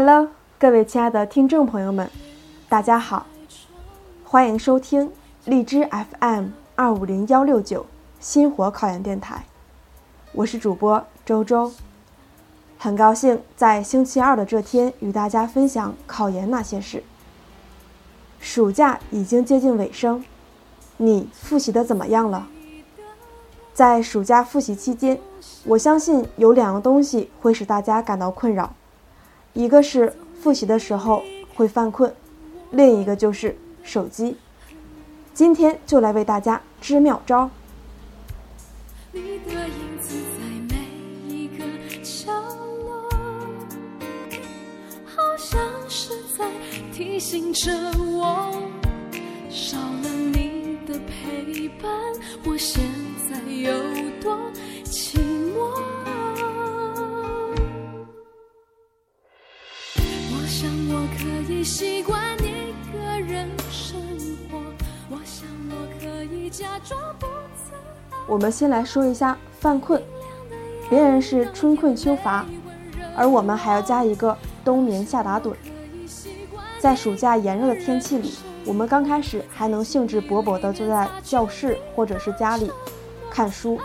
Hello，各位亲爱的听众朋友们，大家好，欢迎收听荔枝 FM 二五零幺六九新火考研电台，我是主播周周，很高兴在星期二的这天与大家分享考研那些事。暑假已经接近尾声，你复习的怎么样了？在暑假复习期间，我相信有两个东西会使大家感到困扰，一个是复习的时候会犯困，另一个就是手机。今天就来为大家支妙招。你的影子在每一个角落，好像是在提醒着我，少了你的陪伴，我现在有多寂寞。我们先来说一下犯困，别人是春困秋乏，而我们还要加一个冬眠夏打盹。在暑假炎热的天气里，我们刚开始还能兴致勃勃地坐在教室或者是家里看书，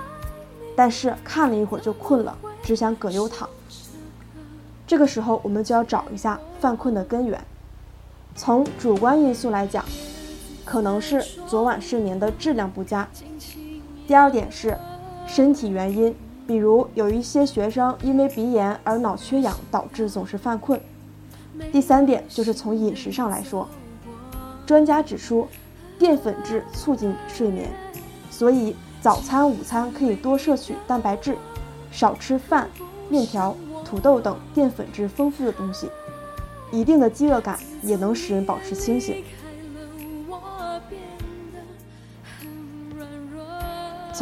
但是看了一会儿就困了，只想葛优躺。这个时候，我们就要找一下犯困的根源。从主观因素来讲，可能是昨晚睡眠的质量不佳。第二点是身体原因，比如有一些学生因为鼻炎而脑缺氧，导致总是犯困。第三点就是从饮食上来说，专家指出，淀粉质促进睡眠，所以早餐、午餐可以多摄取蛋白质，少吃饭、面条、土豆等淀粉质丰富的东西。一定的饥饿感也能使人保持清醒。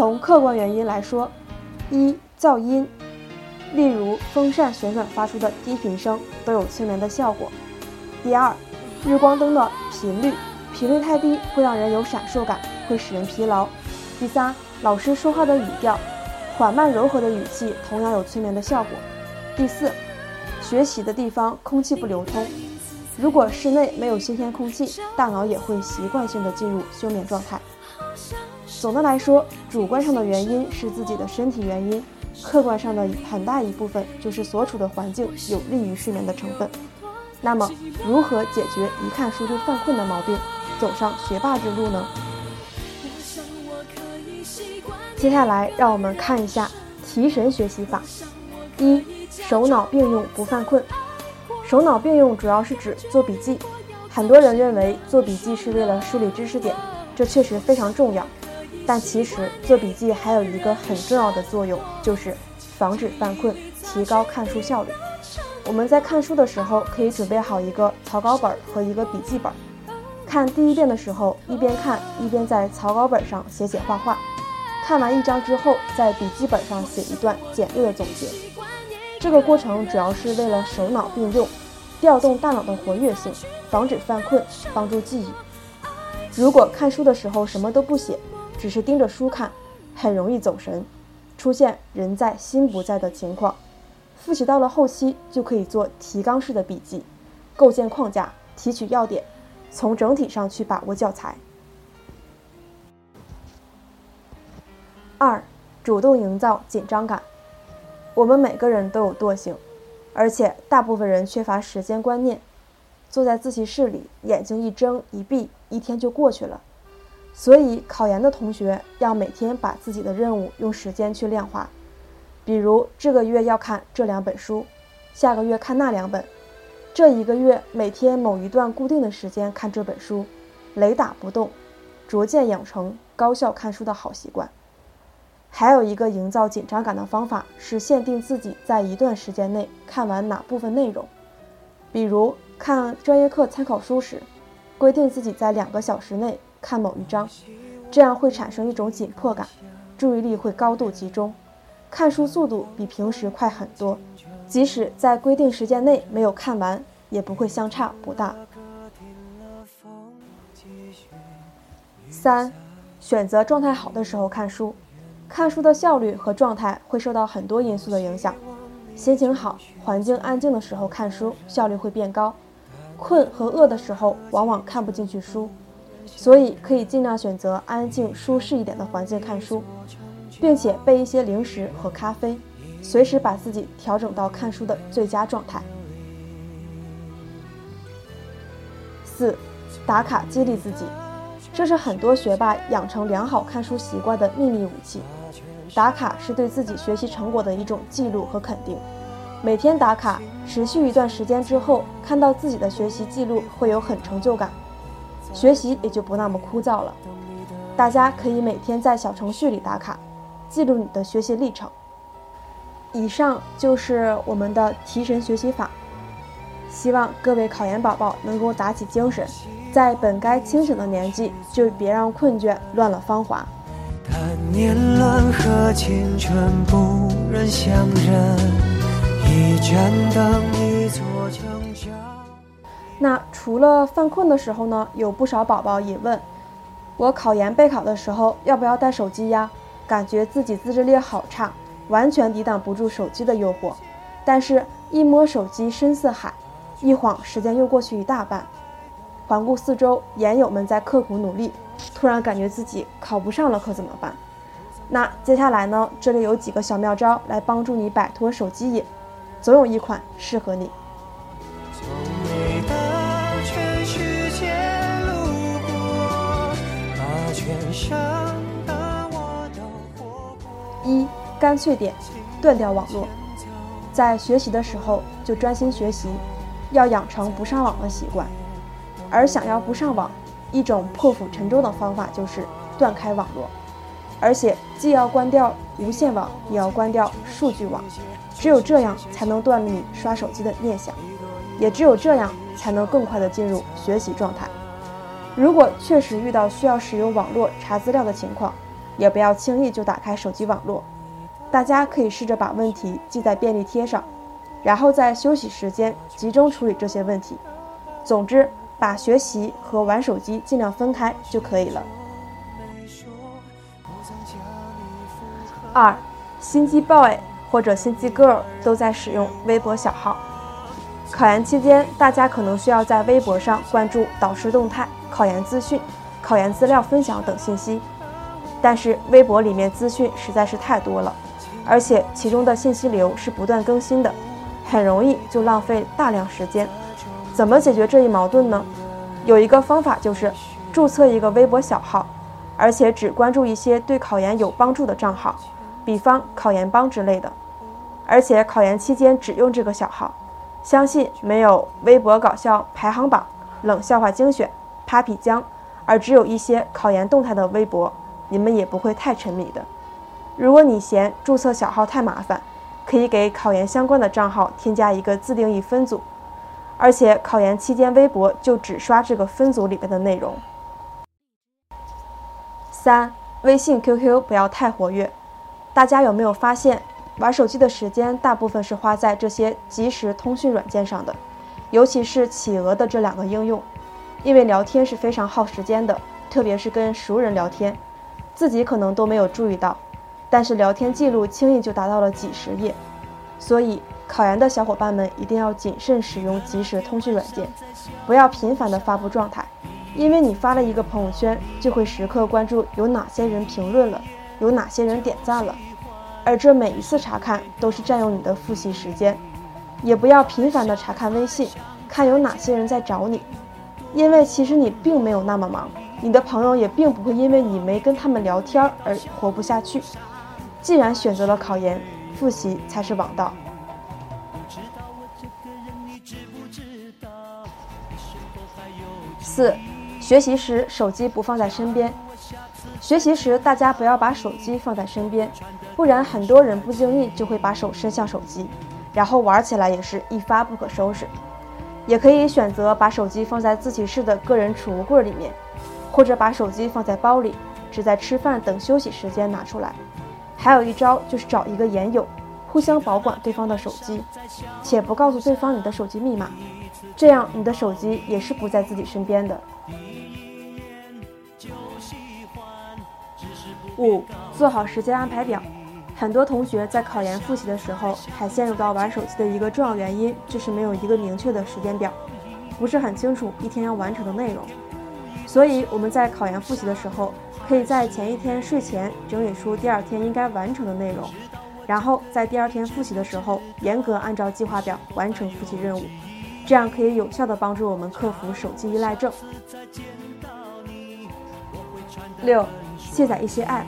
从客观原因来说，一噪音，例如风扇旋转发出的低频声都有催眠的效果。第二，日光灯的频率，频率太低会让人有闪烁感，会使人疲劳。第三，老师说话的语调，缓慢柔和的语气同样有催眠的效果。第四，学习的地方空气不流通，如果室内没有新鲜空气，大脑也会习惯性的进入休眠状态。总的来说，主观上的原因是自己的身体原因，客观上的很大一部分就是所处的环境有利于睡眠的成分。那么，如何解决一看书就犯困的毛病，走上学霸之路呢？接下来，让我们看一下提神学习法。一、手脑并用不犯困。手脑并用主要是指做笔记。很多人认为做笔记是为了梳理知识点，这确实非常重要。但其实做笔记还有一个很重要的作用，就是防止犯困，提高看书效率。我们在看书的时候，可以准备好一个草稿本和一个笔记本。看第一遍的时候，一边看一边在草稿本上写写画画。看完一章之后，在笔记本上写一段简略的总结。这个过程主要是为了手脑并用，调动大脑的活跃性，防止犯困，帮助记忆。如果看书的时候什么都不写，只是盯着书看，很容易走神，出现人在心不在的情况。复习到了后期，就可以做提纲式的笔记，构建框架，提取要点，从整体上去把握教材。二，主动营造紧张感。我们每个人都有惰性，而且大部分人缺乏时间观念。坐在自习室里，眼睛一睁一闭，一天就过去了。所以，考研的同学要每天把自己的任务用时间去量化，比如这个月要看这两本书，下个月看那两本，这一个月每天某一段固定的时间看这本书，雷打不动，逐渐养成高效看书的好习惯。还有一个营造紧张感的方法是限定自己在一段时间内看完哪部分内容，比如看专业课参考书时，规定自己在两个小时内看某一章，这样会产生一种紧迫感，注意力会高度集中，看书速度比平时快很多，即使在规定时间内没有看完，也不会相差不大。三，选择状态好的时候看书。看书的效率和状态会受到很多因素的影响，心情好、环境安静的时候看书效率会变高；困和饿的时候往往看不进去书，所以可以尽量选择安静、舒适一点的环境看书，并且备一些零食和咖啡，随时把自己调整到看书的最佳状态。四，打卡激励自己，这是很多学霸养成良好看书习惯的秘密武器。打卡是对自己学习成果的一种记录和肯定。每天打卡，持续一段时间之后，看到自己的学习记录，会有很成就感，学习也就不那么枯燥了。大家可以每天在小程序里打卡，记录你的学习历程。以上就是我们的提神学习法。希望各位考研宝宝能够打起精神，在本该清醒的年纪，就别让困倦乱了芳华。年轮和青春不忍相认，一盏灯，除了犯困的时候呢？有不少宝宝也问我，考研备考的时候要不要带手机呀？感觉自己自制力好差，完全抵挡不住手机的诱惑。但是，一摸手机深似海。一晃，时间又过去一大半。环顾四周，研友们在刻苦努力，突然感觉自己考不上了，可怎么办？那接下来呢？这里有几个小妙招来帮助你摆脱手机瘾，总有一款适合你。一，干脆点，断掉网络，在学习的时候就专心学习。要养成不上网的习惯，而想要不上网，一种破釜沉舟的方法就是断开网络，而且既要关掉无线网，也要关掉数据网，只有这样才能断了你刷手机的念想，也只有这样才能更快的进入学习状态。如果确实遇到需要使用网络查资料的情况，也不要轻易就打开手机网络，大家可以试着把问题记在便利贴上。然后在休息时间集中处理这些问题。总之，把学习和玩手机尽量分开就可以了。二，心机 boy 或者心机 girl 都在使用微博小号。考研期间，大家可能需要在微博上关注导师动态、考研资讯、考研资料分享等信息。但是微博里面资讯实在是太多了，而且其中的信息流是不断更新的。很容易就浪费大量时间，怎么解决这一矛盾呢？有一个方法就是注册一个微博小号，而且只关注一些对考研有帮助的账号，比方考研帮之类的。而且考研期间只用这个小号，相信没有微博搞笑排行榜、冷笑话精选、Papi 江，而只有一些考研动态的微博，你们也不会太沉迷的。如果你嫌注册小号太麻烦，可以给考研相关的账号添加一个自定义分组，而且考研期间微博就只刷这个分组里面的内容。三、微信、QQ 不要太活跃。大家有没有发现，玩手机的时间大部分是花在这些即时通讯软件上的，尤其是企鹅的这两个应用，因为聊天是非常耗时间的，特别是跟熟人聊天，自己可能都没有注意到。但是聊天记录轻易就达到了几十页，所以考研的小伙伴们一定要谨慎使用即时通讯软件，不要频繁的发布状态，因为你发了一个朋友圈，就会时刻关注有哪些人评论了，有哪些人点赞了，而这每一次查看都是占用你的复习时间。也不要频繁的查看微信，看有哪些人在找你，因为其实你并没有那么忙，你的朋友也并不会因为你没跟他们聊天而活不下去。既然选择了考研，复习才是王道。四，学习时手机不放在身边。学习时大家不要把手机放在身边，不然很多人不经意就会把手伸向手机，然后玩起来也是一发不可收拾。也可以选择把手机放在自习室的个人储物柜里面，或者把手机放在包里，只在吃饭等休息时间拿出来。还有一招就是找一个研友，互相保管对方的手机，且不告诉对方你的手机密码，这样你的手机也是不在自己身边的。五，做好时间安排表。很多同学在考研复习的时候，还陷入到玩手机的一个重要原因，就是没有一个明确的时间表，不是很清楚一天要完成的内容。所以我们在考研复习的时候，可以在前一天睡前整理出第二天应该完成的内容，然后在第二天复习的时候，严格按照计划表完成复习任务，这样可以有效的帮助我们克服手机依赖症。六，卸载一些 App。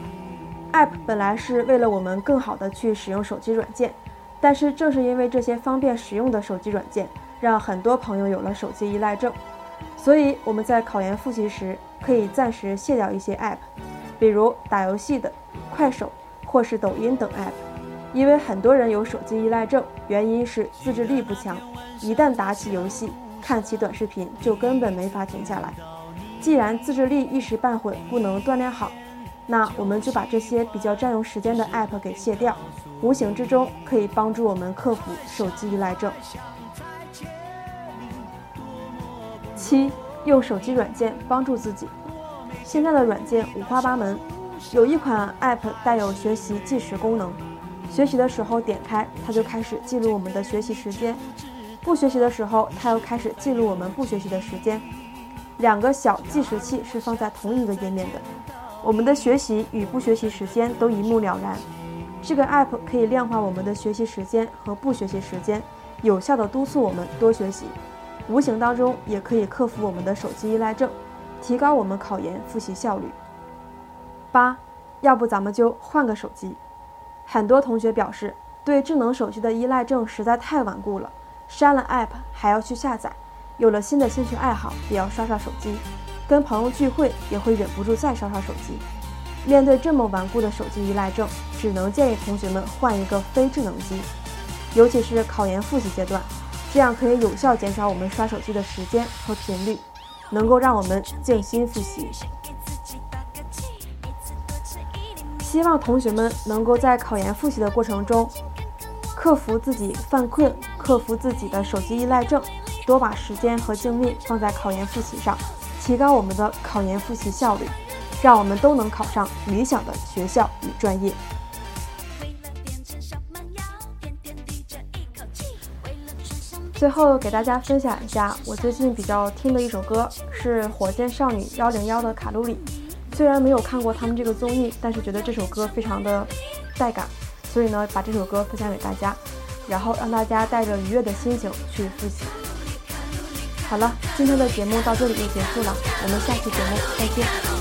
App 本来是为了我们更好的去使用手机软件，但是正是因为这些方便使用的手机软件，让很多朋友有了手机依赖症。所以我们在考研复习时，可以暂时卸掉一些 App，比如打游戏的快手或是抖音等 App。因为很多人有手机依赖症，原因是自制力不强，一旦打起游戏、看起短视频，就根本没法停下来。既然自制力一时半会不能锻炼好，那我们就把这些比较占用时间的 App 给卸掉，无形之中可以帮助我们克服手机依赖症。七，用手机软件帮助自己。现在的软件五花八门，有一款 App 带有学习计时功能，学习的时候点开它就开始记录我们的学习时间，不学习的时候它又开始记录我们不学习的时间。两个小计时器是放在同一个页面的。我们的学习与不学习时间都一目了然。这个 app 可以量化我们的学习时间和不学习时间，有效的督促我们多学习，无形当中也可以克服我们的手机依赖症，提高我们考研复习效率。八，要不咱们就换个手机。很多同学表示对智能手机的依赖症实在太顽固了，删了 app 还要去下载，有了新的兴趣爱好也要刷刷手机。跟朋友聚会也会忍不住再刷刷手机。面对这么顽固的手机依赖症，只能建议同学们换一个非智能机，尤其是考研复习阶段，这样可以有效减少我们刷手机的时间和频率，能够让我们静心复习。希望同学们能够在考研复习的过程中，克服自己犯困，克服自己的手机依赖症，多把时间和精力放在考研复习上。提高我们的考研复习效率，让我们都能考上理想的学校与专业。最后给大家分享一下我最近比较听的一首歌，是火箭少女幺零幺的《卡路里》。虽然没有看过他们这个综艺，但是觉得这首歌非常的带感，所以呢，把这首歌分享给大家，然后让大家带着愉悦的心情去复习。好了，今天的节目到这里就结束了，我们下期节目再见。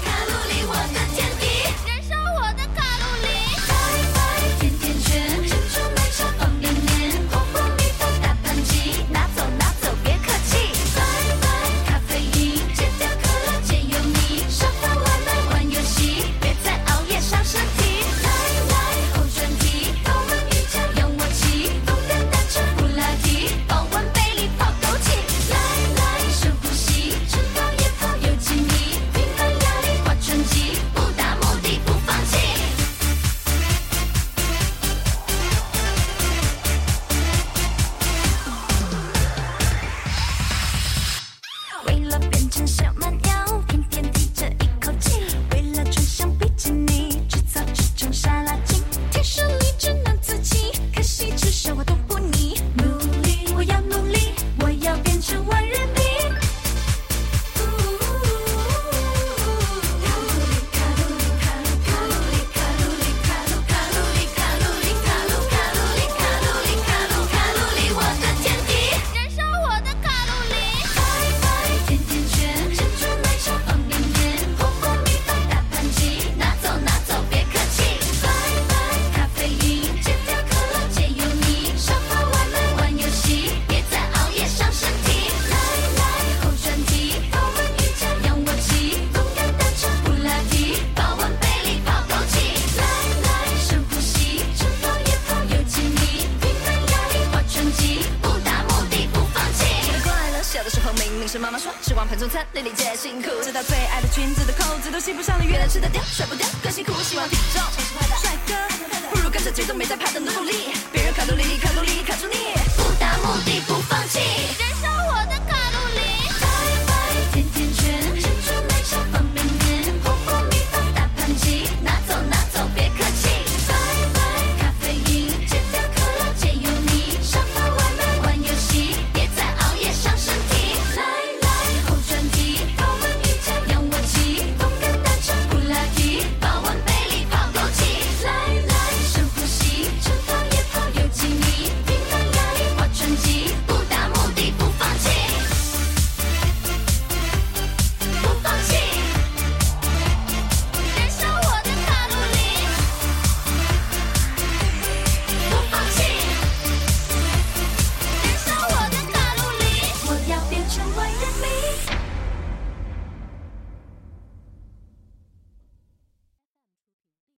帅哥，不如跟着节奏没在怕的努力。